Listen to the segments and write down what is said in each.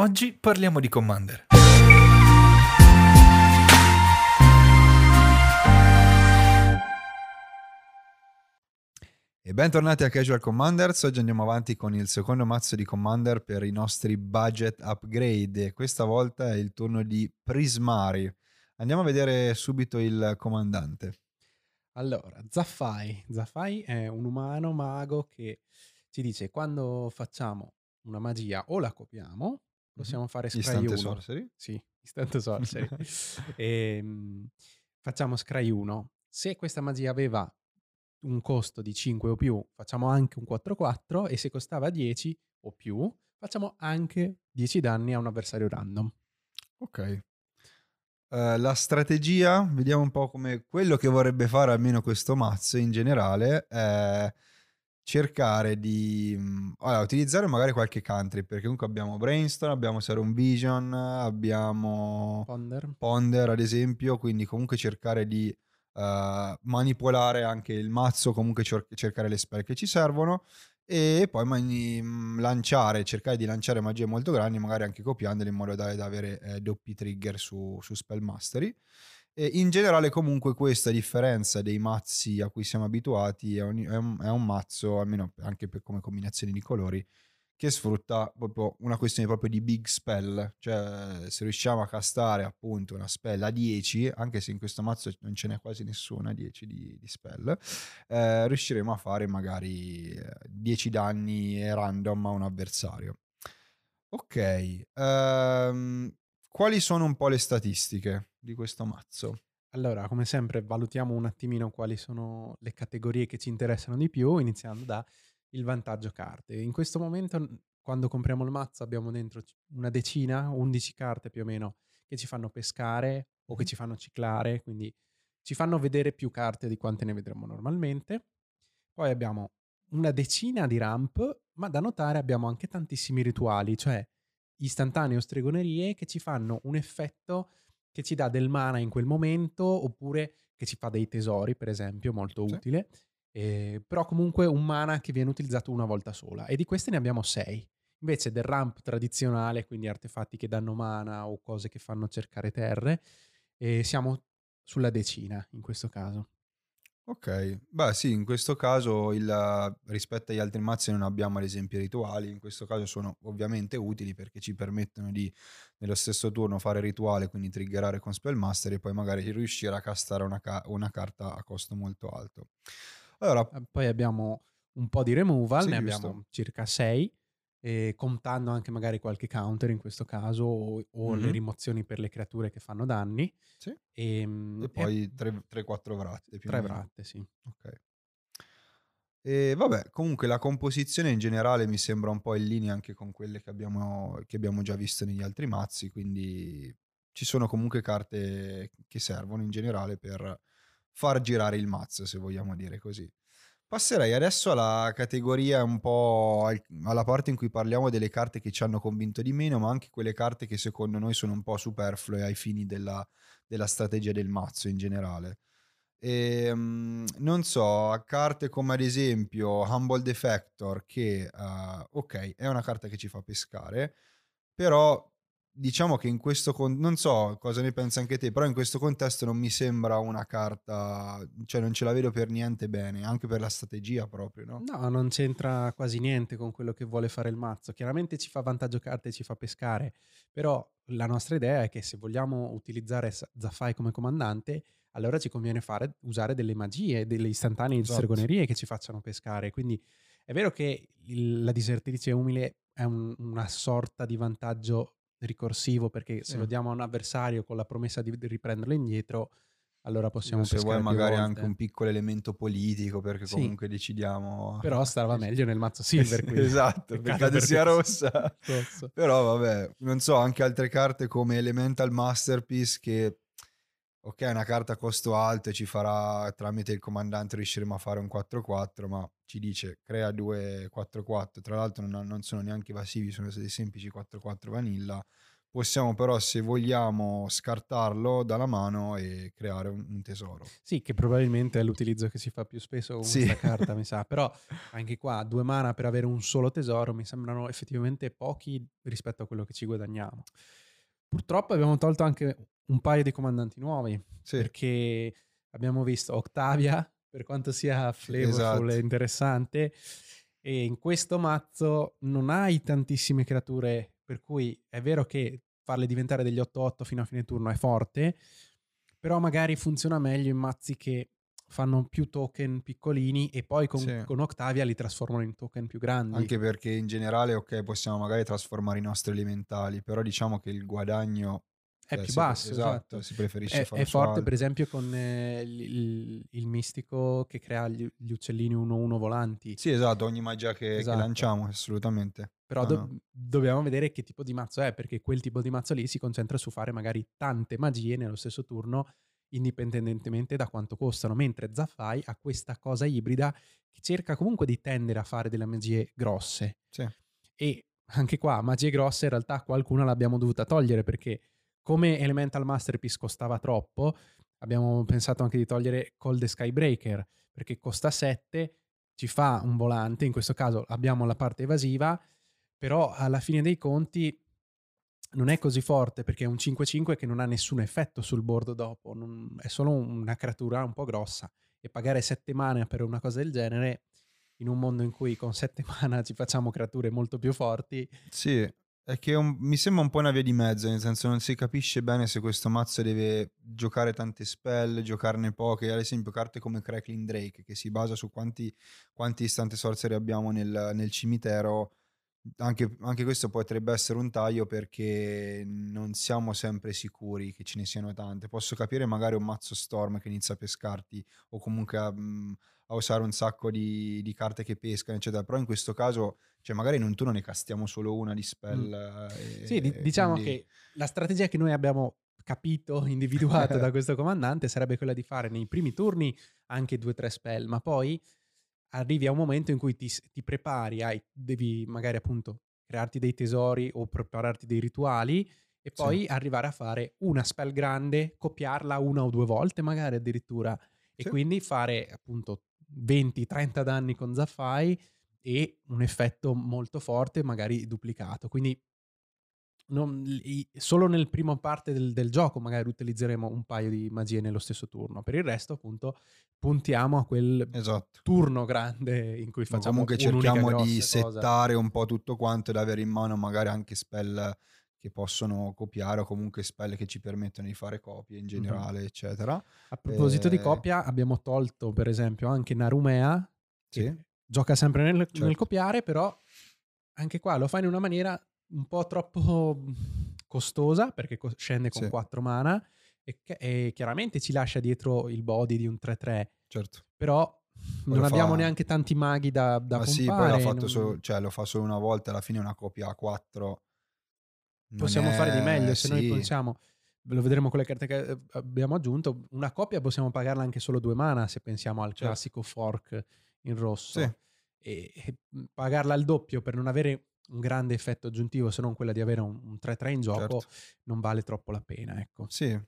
Oggi parliamo di Commander. E bentornati a Casual Commanders, oggi andiamo avanti con il secondo mazzo di Commander per i nostri budget upgrade questa volta è il turno di Prismari. Andiamo a vedere subito il comandante. Allora, Zaffai. Zaffai è un umano mago che ci dice quando facciamo una magia o la copiamo, possiamo fare scry Istante 1. sorcery? Sì, Instant Sorcery. Ehm, facciamo scry 1. Se questa magia aveva un costo di 5 o più, facciamo anche un 4-4 e se costava 10 o più, facciamo anche 10 danni a un avversario random. Ok. Eh, la strategia, vediamo un po' come quello che vorrebbe fare almeno questo mazzo in generale, è cercare di mh, allora, utilizzare magari qualche country, perché comunque abbiamo Brainstorm, abbiamo Serum Vision, abbiamo Ponder. Ponder ad esempio, quindi comunque cercare di eh, manipolare anche il mazzo, comunque cer- cercare le spell che ci servono e poi mani- mh, lanciare, cercare di lanciare magie molto grandi, magari anche copiandole in modo tale da avere eh, doppi trigger su, su Spell Mastery. E in generale comunque questa differenza dei mazzi a cui siamo abituati è un, è un- è un mazzo, almeno anche per- come combinazioni di colori, che sfrutta proprio una questione proprio di big spell, cioè se riusciamo a castare appunto una spell a 10, anche se in questo mazzo non ce n'è quasi nessuna a 10 di, di spell, eh, riusciremo a fare magari eh, 10 danni random a un avversario. Ok, ehm, quali sono un po' le statistiche di questo mazzo? Allora, come sempre, valutiamo un attimino quali sono le categorie che ci interessano di più, iniziando da il vantaggio carte. In questo momento, quando compriamo il mazzo, abbiamo dentro una decina, 11 carte più o meno, che ci fanno pescare o che ci fanno ciclare, quindi ci fanno vedere più carte di quante ne vedremo normalmente. Poi abbiamo una decina di ramp, ma da notare abbiamo anche tantissimi rituali, cioè istantanee o stregonerie che ci fanno un effetto che ci dà del mana in quel momento oppure che ci fa dei tesori, per esempio, molto Sì. utile. Eh, però comunque un mana che viene utilizzato una volta sola e di queste ne abbiamo sei. Invece del ramp tradizionale, quindi artefatti che danno mana o cose che fanno cercare terre, eh, siamo sulla decina in questo caso. Ok, beh sì, in questo caso il- rispetto agli altri mazzi non abbiamo ad esempio rituali, in questo caso sono ovviamente utili perché ci permettono di nello stesso turno fare rituale, quindi triggerare con Spellmaster e poi magari riuscire a castare una, ca- una carta a costo molto alto. Allora, Eh, Poi abbiamo un po' di removal, Sì, ne abbiamo circa 6, contando anche magari qualche counter in questo caso o, o le Mhm. rimozioni per le creature che fanno danni. sì, Ehm, e poi 3-4 vratte più o tre meno. vratte, sì. Ok. E vabbè, comunque la composizione in generale mi sembra un po' in linea anche con quelle che abbiamo, che abbiamo già visto negli altri mazzi, quindi ci sono comunque carte che servono in generale per far girare il mazzo, se vogliamo dire così. Passerei adesso alla categoria un po' al- alla parte in cui parliamo delle carte che ci hanno convinto di meno, ma anche quelle carte che secondo noi sono un po' superflue ai fini della, della strategia del mazzo in generale. E, mm, non so, carte come ad esempio Humble Defector, che eh, ok, è una carta che ci fa pescare, però diciamo che in questo con- non so cosa ne pensi anche te, però in questo contesto non mi sembra una carta, cioè non ce la vedo per niente bene, anche per la strategia proprio, no? No, non c'entra quasi niente con quello che vuole fare il mazzo. Chiaramente ci fa vantaggio carte e ci fa pescare, però la nostra idea è che se vogliamo utilizzare Zaffai come comandante, allora ci conviene fare, usare delle magie, delle istantanee di Esatto. stregonerie che ci facciano pescare. Quindi è vero che il- la disertrice umile è un- una sorta di vantaggio ricorsivo perché se Sì. lo diamo a un avversario con la promessa di riprenderlo indietro, allora possiamo se vuoi magari anche un piccolo elemento politico perché Sì. comunque decidiamo Però stava meglio nel mazzo silver. quindi. esatto Peccato sia si- rossa però vabbè non so anche altre carte come Elemental Masterpiece che ok è una carta a costo alto e ci farà tramite il comandante riusciremo a fare un 4-4 ma ci dice crea due 4-4 tra l'altro non, non sono neanche evasivi sono dei semplici 4-4 vanilla possiamo però se vogliamo scartarlo dalla mano e creare un, un tesoro. Sì, che probabilmente è l'utilizzo che si fa più spesso con Sì. questa carta, mi sa. Però anche qua due mana per avere un solo tesoro mi sembrano effettivamente pochi rispetto a quello che ci guadagniamo. Purtroppo abbiamo tolto anche un paio di comandanti nuovi, Sì, perché abbiamo visto Octavia, per quanto sia flavorful esatto. e interessante, e in questo mazzo non hai tantissime creature, per cui è vero che farle diventare degli 8-8 fino a fine turno è forte, però magari funziona meglio in mazzi che fanno più token piccolini e poi con, Sì. con Octavia li trasformano in token più grandi. anche perché in generale, ok, possiamo magari trasformare i nostri elementali, però diciamo che il guadagno è cioè, più basso, esatto, esatto. si preferisce È, è forte, per esempio, con eh, il, il- mistico che crea gli, gli uccellini 1-1 volanti. Sì, esatto, ogni magia che, che Esatto. lanciamo, assolutamente. Però No, do- no. dobbiamo vedere che tipo di mazzo è, perché quel tipo di mazzo lì si concentra su fare magari tante magie nello stesso turno, indipendentemente da quanto costano, mentre Zaffai ha questa cosa ibrida che cerca comunque di tendere a fare delle magie grosse. Sì. E anche qua, magie grosse, in realtà qualcuna l'abbiamo dovuta togliere perché come Elemental Masterpiece costava troppo, abbiamo pensato anche di togliere Cold Skybreaker perché costa 7, ci fa un volante, in questo caso abbiamo la parte evasiva, però alla fine dei conti non è così forte perché è un 5-5 che non ha nessun effetto sul board dopo, non- è solo una creatura un po' grossa e pagare 7 mana per una cosa del genere in un mondo in cui con 7 mana ci facciamo creature molto più forti, Sì, è che un- mi sembra un po' una via di mezzo, nel senso non si capisce bene se questo mazzo deve giocare tante spell, giocarne poche, ad esempio carte come Crackling Drake che si basa su quanti, quanti istante sorcery abbiamo nel, nel cimitero, anche, anche questo potrebbe essere un taglio perché non siamo sempre sicuri che ce ne siano tante. Posso capire magari un mazzo Storm che inizia a pescarti o comunque a, mm, a usare un sacco di, di carte che pescano, eccetera, però in questo caso cioè magari in un turno ne castiamo solo una di spell. eh, Mm. Sì, e diciamo quindi- che la strategia che noi abbiamo capito, individuato da questo comandante sarebbe quella di fare nei primi turni anche due o tre spell, ma poi arrivi a un momento in cui ti, ti prepari, hai- devi magari appunto crearti dei tesori o prepararti dei rituali e poi arrivare a fare una spell grande, copiarla una o due volte magari addirittura e Sì. quindi fare appunto 20-30 danni con Zaffai e un effetto molto forte, magari duplicato. Quindi non- solo nel primo parte del, del gioco magari utilizzeremo un paio di magie nello stesso turno. Per il resto, appunto, puntiamo a quel Esatto. turno grande in cui Ma facciamo comunque un'unica cerchiamo di cosa. settare un po' tutto quanto ed avere in mano magari anche spell che possono copiare o comunque spell che ci permettono di fare copie in generale, eccetera. A proposito di Eh, coppia, abbiamo tolto per esempio anche Narumea, che Sì. gioca sempre nel, nel Certo. copiare, però anche qua lo fa in una maniera un po' troppo costosa perché co- scende con Sì. 4 mana e, che- e chiaramente ci lascia dietro il body di un 3-3, Certo. però non abbiamo fa- neanche tanti maghi da, da Ma sì, poi l'ha fatto non- solo, cioè lo fa solo una volta, alla fine una copia a 4. Possiamo fare di meglio se noi pensiamo lo vedremo con le carte che eh, abbiamo aggiunto una coppia possiamo pagarla anche solo due mana se pensiamo al Certo. classico fork in rosso Sì. e, e pagarla al doppio per non avere un grande effetto aggiuntivo se non quella di avere un, un 3-3 in gioco Certo. non vale troppo la pena ecco Sì.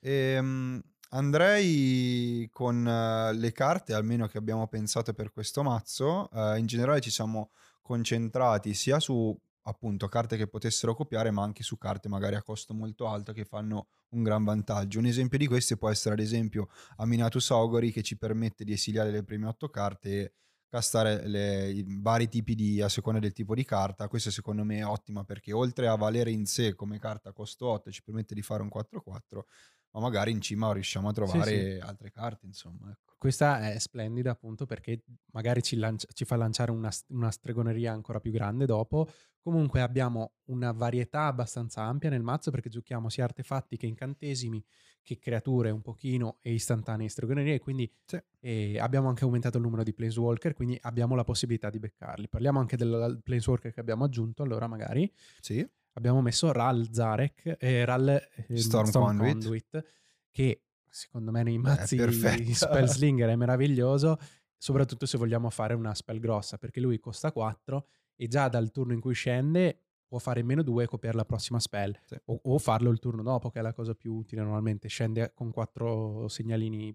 Ehm, andrei con eh, le carte, almeno che abbiamo pensato per questo mazzo. Eh, in generale ci siamo concentrati sia su appunto carte che potessero copiare, ma anche su carte magari a costo molto alto che fanno un gran vantaggio. Un esempio di questi può essere ad esempio Aminatus Auguri che ci permette di esiliare le prime otto carte e castare le- i vari tipi di a seconda del tipo di carta. Questo secondo me è ottima perché oltre a valere in sé come carta a costo 8 ci permette di fare un 4-4, ma magari in cima riusciamo a trovare altre carte, insomma. Ecco. questa è splendida appunto perché magari ci, lancia- ci fa lanciare una, una stregoneria ancora più grande dopo comunque abbiamo una varietà abbastanza ampia nel mazzo perché giochiamo sia artefatti che incantesimi che creature un pochino e istantanee stregonerie quindi Sì. E abbiamo anche aumentato il numero di Planeswalker, quindi abbiamo la possibilità di beccarli. Parliamo anche del Planeswalker che abbiamo aggiunto, allora magari. Sì, Abbiamo messo Ral Zarek e Ral eh, Storm Conduit. che secondo me nei mazzi di Spellslinger è meraviglioso, soprattutto se vogliamo fare una spell grossa, perché lui costa 4 e già dal turno in cui scende può fare meno 2 e copiare la prossima spell. Sì. O, o farlo il turno dopo, che è la cosa più utile normalmente. Scende con 4 segnalini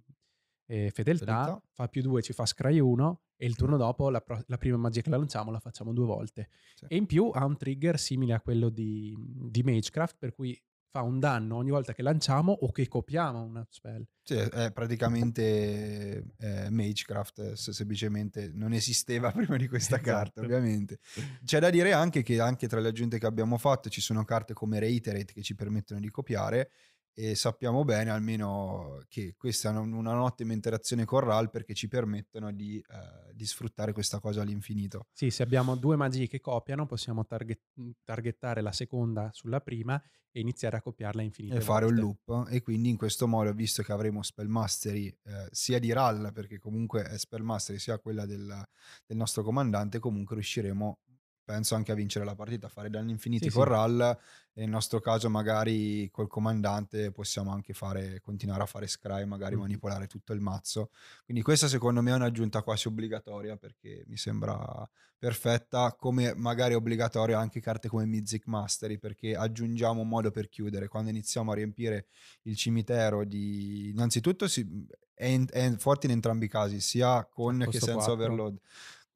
eh, fedeltà, Fedeltà. fa più 2, ci fa scry 1 e il turno dopo la, pro- la prima magia che la lanciamo la facciamo due volte. Sì. E in più ha un trigger simile a quello di, di Magecraft, per cui fa un danno ogni volta che lanciamo o che copiamo una spell. Sì, è praticamente eh, Magecraft, eh, se- semplicemente non esisteva prima di questa carta, Esatto. ovviamente. C'è da dire anche che anche tra le aggiunte che abbiamo fatto ci sono carte come Reiterate che ci permettono di copiare e sappiamo bene almeno che questa è una, una ottima interazione con RAL perché ci permettono di, eh, di sfruttare questa cosa all'infinito. Sì, se abbiamo due magie che copiano, possiamo target- targettare la seconda sulla prima e iniziare a copiarla infinite e fare un volte. loop e quindi in questo modo visto che avremo spell mastery eh, sia di RAL perché comunque è spell mastery sia quella del, del nostro comandante comunque riusciremo penso anche a vincere la partita a fare danni infiniti Sì, con sì. RAL e nel nostro caso magari col comandante possiamo anche fare continuare a fare scry magari Mhm. manipolare tutto il mazzo quindi questa secondo me è un'aggiunta quasi obbligatoria perché mi sembra perfetta come magari obbligatoria anche carte come Mythic Mastery perché aggiungiamo un modo per chiudere quando iniziamo a riempire il cimitero di innanzitutto si- è, in- è forte in entrambi i casi sia con che senza 4. overload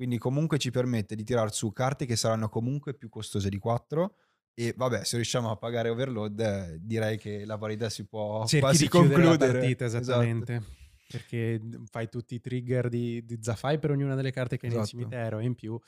quindi comunque ci permette di tirar su carte che saranno comunque più costose di 4 e vabbè se riusciamo a pagare overload eh, direi che la partita si può Cerchi quasi concludere la partita, Esatto. esattamente. Perché fai tutti i trigger di, di Zafai per ognuna delle carte che hai nel Esatto. cimitero e in più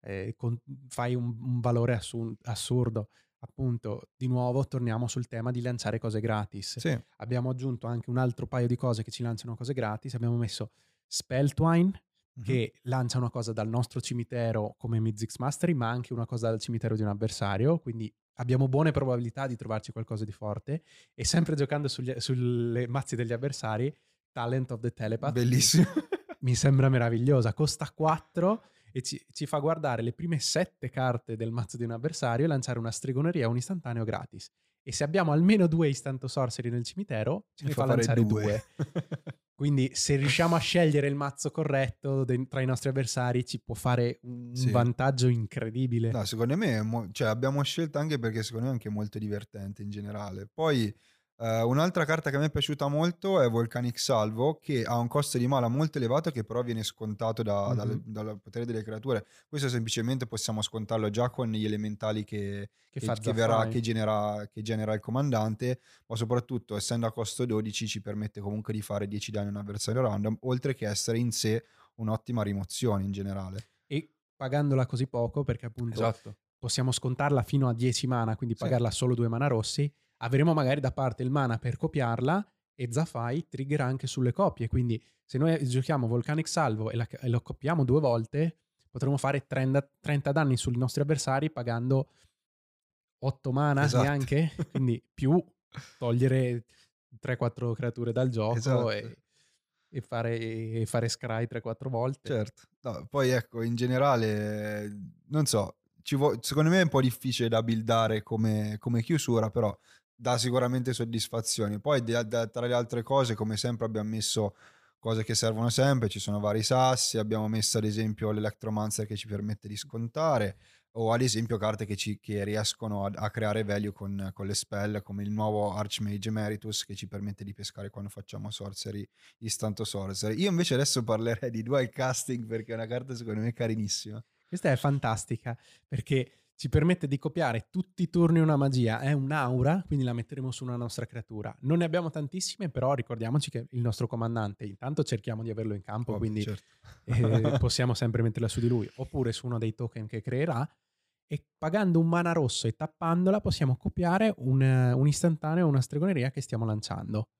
eh, con- fai un, un valore assun- assurdo. Appunto, di nuovo torniamo sul tema di lanciare cose gratis. sì Abbiamo aggiunto anche un altro paio di cose che ci lanciano cose gratis. Abbiamo messo Spelltwine, Che lancia una cosa dal nostro cimitero come Mythics Mastery, ma anche una cosa dal cimitero di un avversario. Quindi abbiamo buone probabilità di trovarci qualcosa di forte. E sempre giocando sugli- sulle mazzi degli avversari, Talent of the Telepath. bellissimo Mi sembra meravigliosa. Costa 4 e ci, ci fa guardare le prime 7 carte del mazzo di un avversario e lanciare una stregoneria, un istantaneo gratis. E se abbiamo almeno due istanto sorcery nel cimitero, ce ne fa, fare lanciare due. due. Quindi se riusciamo a scegliere il mazzo corretto de- tra i nostri avversari ci può fare un Sì. vantaggio incredibile. No, secondo me mo- cioè, abbiamo scelto anche perché secondo me è anche molto divertente in generale. Poi eh, un'altra carta che a me è piaciuta molto è Volcanic Salvo, che ha un costo di mana molto elevato che però viene scontato da- Mhm. dalle- dal potere delle creature. Questo semplicemente possiamo scontarlo già con gli elementali che, che, che- che verrà- genera, che genera il comandante, ma soprattutto essendo a costo 12 ci permette comunque di fare 10 danni a un avversario random, oltre che essere in sé un'ottima rimozione in generale. E pagandola così poco, perché appunto Esatto. possiamo scontarla fino a 10 mana, quindi Sì. pagarla solo 2 mana rossi, avremo magari da parte il mana per copiarla e Zafai triggerà anche sulle coppie. Quindi se noi giochiamo Volcanic Salvo e, la- e lo coppiamo due volte, potremo fare 30, 30 danni sui nostri avversari pagando 8 mana Esatto. neanche, quindi più togliere 3-4 creature dal gioco Esatto. e, e fare, e fare scry 3-4 volte. Certo. No, poi ecco, in generale, non so, vo- secondo me è un po' difficile da buildare come, come chiusura, però dà sicuramente soddisfazione. Poi da- da- tra le altre cose, come sempre, abbiamo messo cose che servono sempre, ci sono vari sassi, abbiamo messo ad esempio l'Electromancer che ci permette di scontare, o ad esempio carte che, ci, che riescono a, a creare value con, con le spell, come il nuovo Archmage Emeritus che ci permette di pescare quando facciamo sorcery istanto sorcery. Io invece adesso parlerei di dual casting perché è una carta secondo me carinissima. Questa è fantastica perché ci permette di copiare tutti i turni una magia. È un'aura, quindi la metteremo su una nostra creatura. Non ne abbiamo tantissime, però ricordiamoci che il nostro comandante, intanto cerchiamo di averlo in campo, Ovvio, quindi certo. eh, possiamo sempre metterla su di lui, oppure su uno dei token che creerà. E pagando un mana rosso e tappandola possiamo copiare un, un istantaneo o una stregoneria che stiamo lanciando.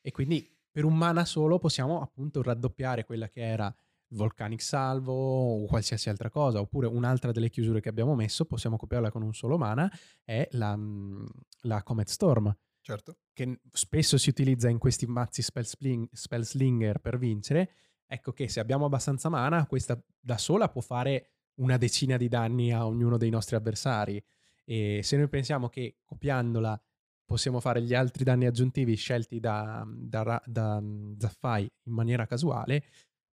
E quindi per un mana solo possiamo appunto raddoppiare quella che era Volcanic Salvo o qualsiasi altra cosa, oppure un'altra delle chiusure che abbiamo messo, possiamo copiarla con un solo mana, è la, mm, la Comet Storm, certo. che spesso si utilizza in questi mazzi spell, slinger per vincere. Ecco che se abbiamo abbastanza mana, questa da sola può fare una decina di danni a ognuno dei nostri avversari. E se noi pensiamo che copiandola possiamo fare gli altri danni aggiuntivi scelti da, da, Ra- da, mm, Zaffai in maniera casuale,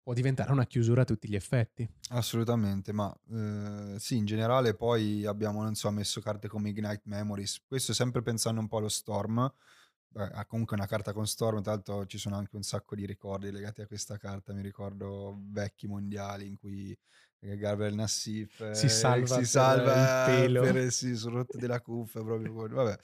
può diventare una chiusura a tutti gli effetti. Assolutamente, ma eh, sì, in generale poi abbiamo, non so, messo carte come Ignite Memories, questo sempre pensando un po' allo Storm, Beh, comunque una carta con Storm, tra l'altro ci sono anche un sacco di ricordi legati a questa carta, mi ricordo vecchi mondiali in cui Gabriel Nassif si salva, si salva il pelo per, sì, sul rotto della cuffia proprio vabbè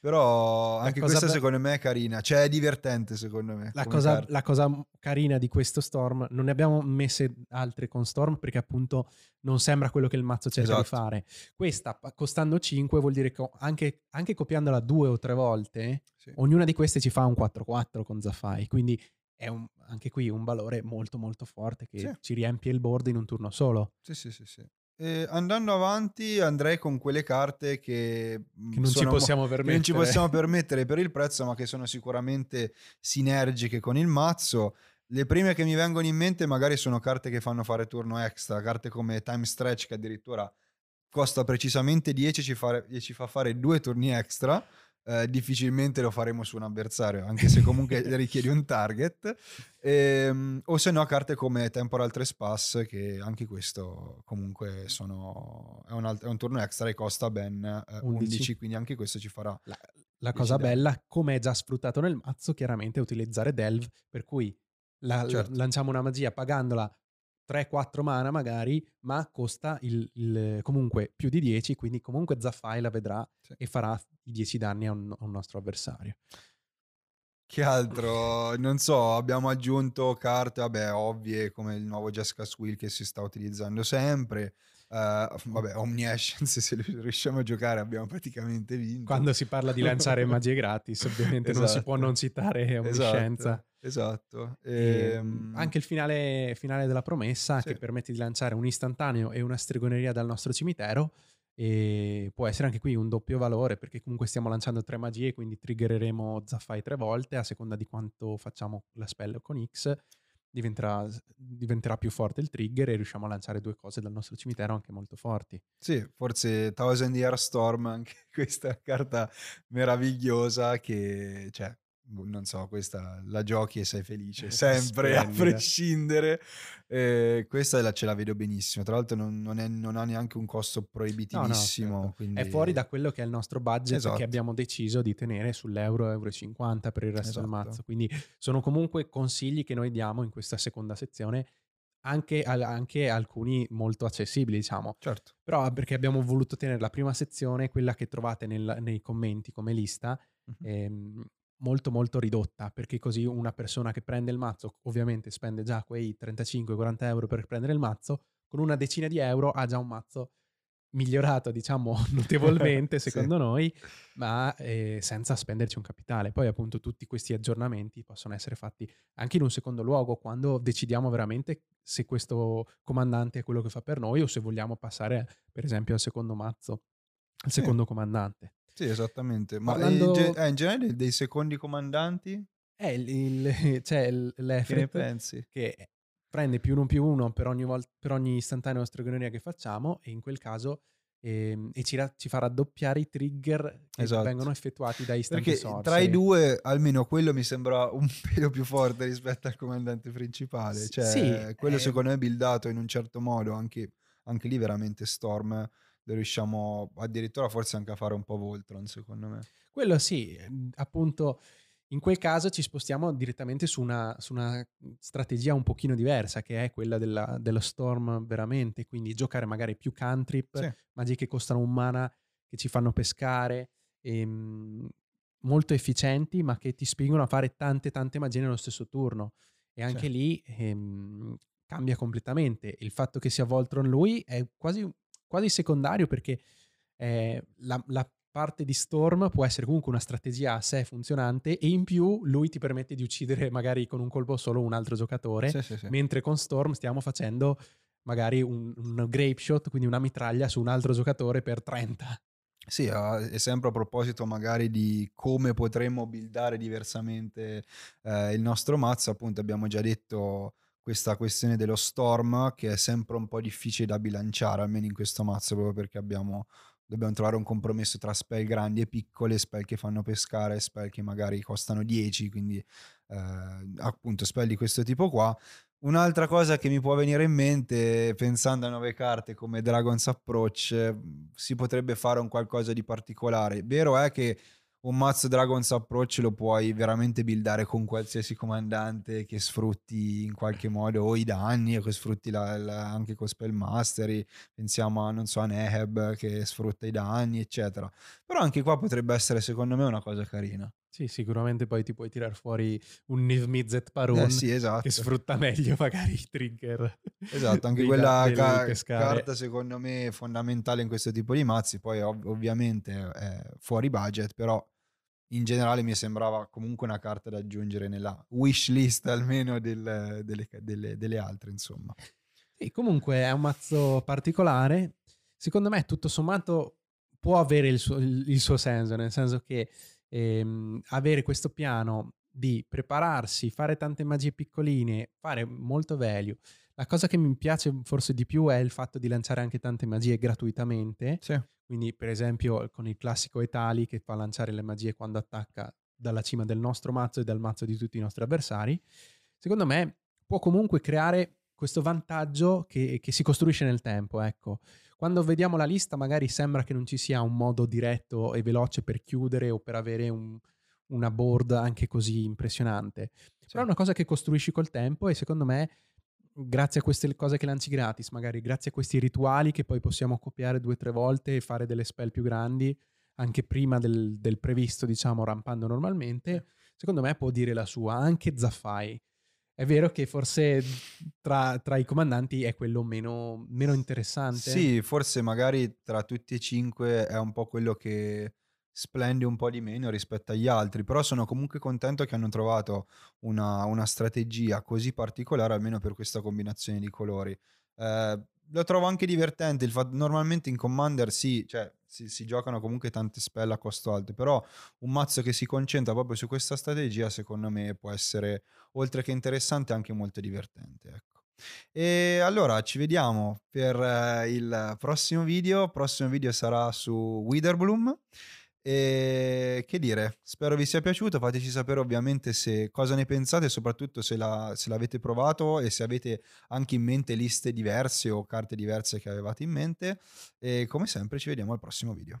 però anche questa be- secondo me è carina, cioè è divertente secondo me. La cosa, la cosa, carina di questo Storm, non ne abbiamo messe altre con Storm perché appunto non sembra quello che il mazzo cerca esatto. di fare. Questa costando 5 vuol dire che anche, anche copiandola due o tre volte, sì. ognuna di queste ci fa un 4-4 con Zafai, quindi è un, anche qui un valore molto molto forte che sì. ci riempie il board in un turno solo. Sì, sì, sì, sì. Eh, andando avanti andrei con quelle carte che, mm, che non ci possiamo permettere. non ci possiamo permettere per il prezzo, ma che sono sicuramente sinergiche con il mazzo. Le prime che mi vengono in mente magari sono carte che fanno fare turno extra, carte come Time Stretch che addirittura costa precisamente 10 ci, fare, ci fa fare due turni extra eh, difficilmente lo faremo su un avversario, anche se comunque richiede un target. E, ehm, o se no carte come Temporal Trespass, che anche questo comunque sono, è, un, alt- è un turno extra e costa ben eh, 11. 11. quindi anche questo ci farà... La, la cosa bella, come è già sfruttato nel mazzo, chiaramente è utilizzare Delve, per cui la, certo. lanciamo una magia pagandola 3-4 mana magari, ma costa il, il, comunque più di 10, quindi comunque Zaffai la vedrà sì. e farà i 10 danni a un, a un nostro avversario. Che altro? Non so, abbiamo aggiunto carte, vabbè, ovvie come il nuovo Jessica Swill che si sta utilizzando sempre. Uh, vabbè, Omniscience, se riusciamo a giocare abbiamo praticamente vinto. Quando si parla di lanciare magie gratis, ovviamente esatto. non si può non citare esatto, Omniscienza. Esatto. Esatto. E, ehm... Anche il finale, finale della promessa sì. che permette di lanciare un istantaneo e una stregoneria dal nostro cimitero. E può essere anche qui un doppio valore perché comunque stiamo lanciando tre magie, quindi triggereremo Zaffai tre volte a seconda di quanto facciamo la spell con X diventerà, diventerà, più forte il trigger e riusciamo a lanciare due cose dal nostro cimitero anche molto forti. Sì, forse Thousand Year Storm, anche questa carta meravigliosa che, cioè, non so, questa la giochi e sei felice, eh, sempre, a prescindere. Eh, questa la, ce la vedo benissimo. Tra l'altro, non, non, è, non ha neanche un costo proibitivissimo. No, no, certo. quindi... È fuori da quello che è il nostro budget esatto. che abbiamo deciso di tenere sull'euro, euro 50 per il resto esatto. del mazzo. Quindi sono comunque consigli che noi diamo in questa seconda sezione. Anche, anche alcuni molto accessibili, diciamo. Certo. Però perché abbiamo voluto tenere la prima sezione, quella che trovate nel, nei commenti come lista, uh-huh. ehm, molto molto ridotta perché così una persona che prende il mazzo ovviamente spende già quei 35-40 euro per prendere il mazzo con una decina di euro ha già un mazzo migliorato diciamo notevolmente secondo sì. noi ma eh, senza spenderci un capitale poi appunto tutti questi aggiornamenti possono essere fatti anche in un secondo luogo quando decidiamo veramente se questo comandante è quello che fa per noi o se vogliamo passare per esempio al secondo mazzo al sì. secondo comandante sì, esattamente. Ma Parlando... in, eh, in, generale dei secondi comandanti? È il, il, cioè l'Efret che, che prende più uno più uno per ogni, volta, per ogni istantaneo stregoneria che facciamo e in quel caso e, ehm, e ci, ci, fa raddoppiare i trigger che esatto. vengono effettuati dai istanti Perché tra i due, almeno quello mi sembra un pelo più forte rispetto al comandante principale. Cioè, sì, quello eh... secondo me è buildato in un certo modo, anche, anche lì veramente Storm riusciamo addirittura forse anche a fare un po' Voltron, secondo me. Quello sì, appunto in quel caso ci spostiamo direttamente su una, su una strategia un pochino diversa, che è quella della, dello Storm veramente, quindi giocare magari più cantrip, sì. magie che costano un mana, che ci fanno pescare, ehm, molto efficienti, ma che ti spingono a fare tante tante magie nello stesso turno. E anche sì. lì ehm, cambia completamente. Il fatto che sia Voltron lui è quasi quasi secondario perché eh, la, la, parte di Storm può essere comunque una strategia a sé funzionante e in più lui ti permette di uccidere magari con un colpo solo un altro giocatore, sì, sì, sì. mentre con Storm stiamo facendo magari un, un grape shot, quindi una mitraglia su un altro giocatore per 30. Sì, e sempre a proposito magari di come potremmo buildare diversamente eh, il nostro mazzo, appunto abbiamo già detto questa questione dello storm che è sempre un po' difficile da bilanciare, almeno in questo mazzo, proprio perché abbiamo, dobbiamo trovare un compromesso tra spell grandi e piccole, spell che fanno pescare, spell che magari costano 10, quindi eh, appunto spell di questo tipo qua. Un'altra cosa che mi può venire in mente, pensando a nuove carte come Dragon's Approach, si potrebbe fare un qualcosa di particolare. Vero è che un mazzo Dragon's Approach lo puoi veramente buildare con qualsiasi comandante che sfrutti in qualche modo o i danni o che sfrutti la, la, anche con Spell Mastery. Pensiamo a, non so, a Neheb che sfrutta i danni, eccetera. Però anche qua potrebbe essere, secondo me, una cosa carina. Sì, sicuramente poi ti puoi tirare fuori un Nivmizet Parun eh sì, esatto. che sfrutta meglio magari i trigger. Esatto, anche quella ca- carta secondo me fondamentale in questo tipo di mazzi, poi ov- ovviamente è fuori budget, però in generale mi sembrava comunque una carta da aggiungere nella wish list almeno del, delle, delle, delle altre, insomma. Sì, comunque è un mazzo particolare, secondo me tutto sommato può avere il suo, il suo senso, nel senso che ehm, avere questo piano di prepararsi, fare tante magie piccoline, fare molto value. La cosa che mi piace forse di più è il fatto di lanciare anche tante magie gratuitamente. Sì. Quindi, per esempio, con il classico Etali che fa lanciare le magie quando attacca dalla cima del nostro mazzo e dal mazzo di tutti i nostri avversari, secondo me può comunque creare questo vantaggio che, che si costruisce nel tempo. Ecco, quando vediamo la lista magari sembra che non ci sia un modo diretto e veloce per chiudere o per avere un, una board anche così impressionante. Sì. Però è una cosa che costruisci col tempo e secondo me grazie a queste cose che lanci gratis, magari grazie a questi rituali che poi possiamo copiare due o tre volte e fare delle spell più grandi anche prima del, del previsto, diciamo, rampando normalmente, secondo me può dire la sua. Anche Zaffai è vero che forse tra, tra i comandanti è quello meno, meno, interessante. Sì, forse magari tra tutti e cinque è un po' quello che splende un po' di meno rispetto agli altri, però sono comunque contento che hanno trovato una, una strategia così particolare, almeno per questa combinazione di colori. Eh, lo trovo anche divertente. Il fatto, normalmente in Commander sì, cioè, si, si, giocano comunque tante spell a costo alto, però un mazzo che si concentra proprio su questa strategia, secondo me, può essere oltre che interessante anche molto divertente. Ecco. E allora ci vediamo per eh, il prossimo video. Il prossimo video sarà su Witherbloom. E che dire, spero vi sia piaciuto, fateci sapere ovviamente se, cosa ne pensate, soprattutto se, la, se l'avete provato e se avete anche in mente liste diverse o carte diverse che avevate in mente. E come sempre ci vediamo al prossimo video.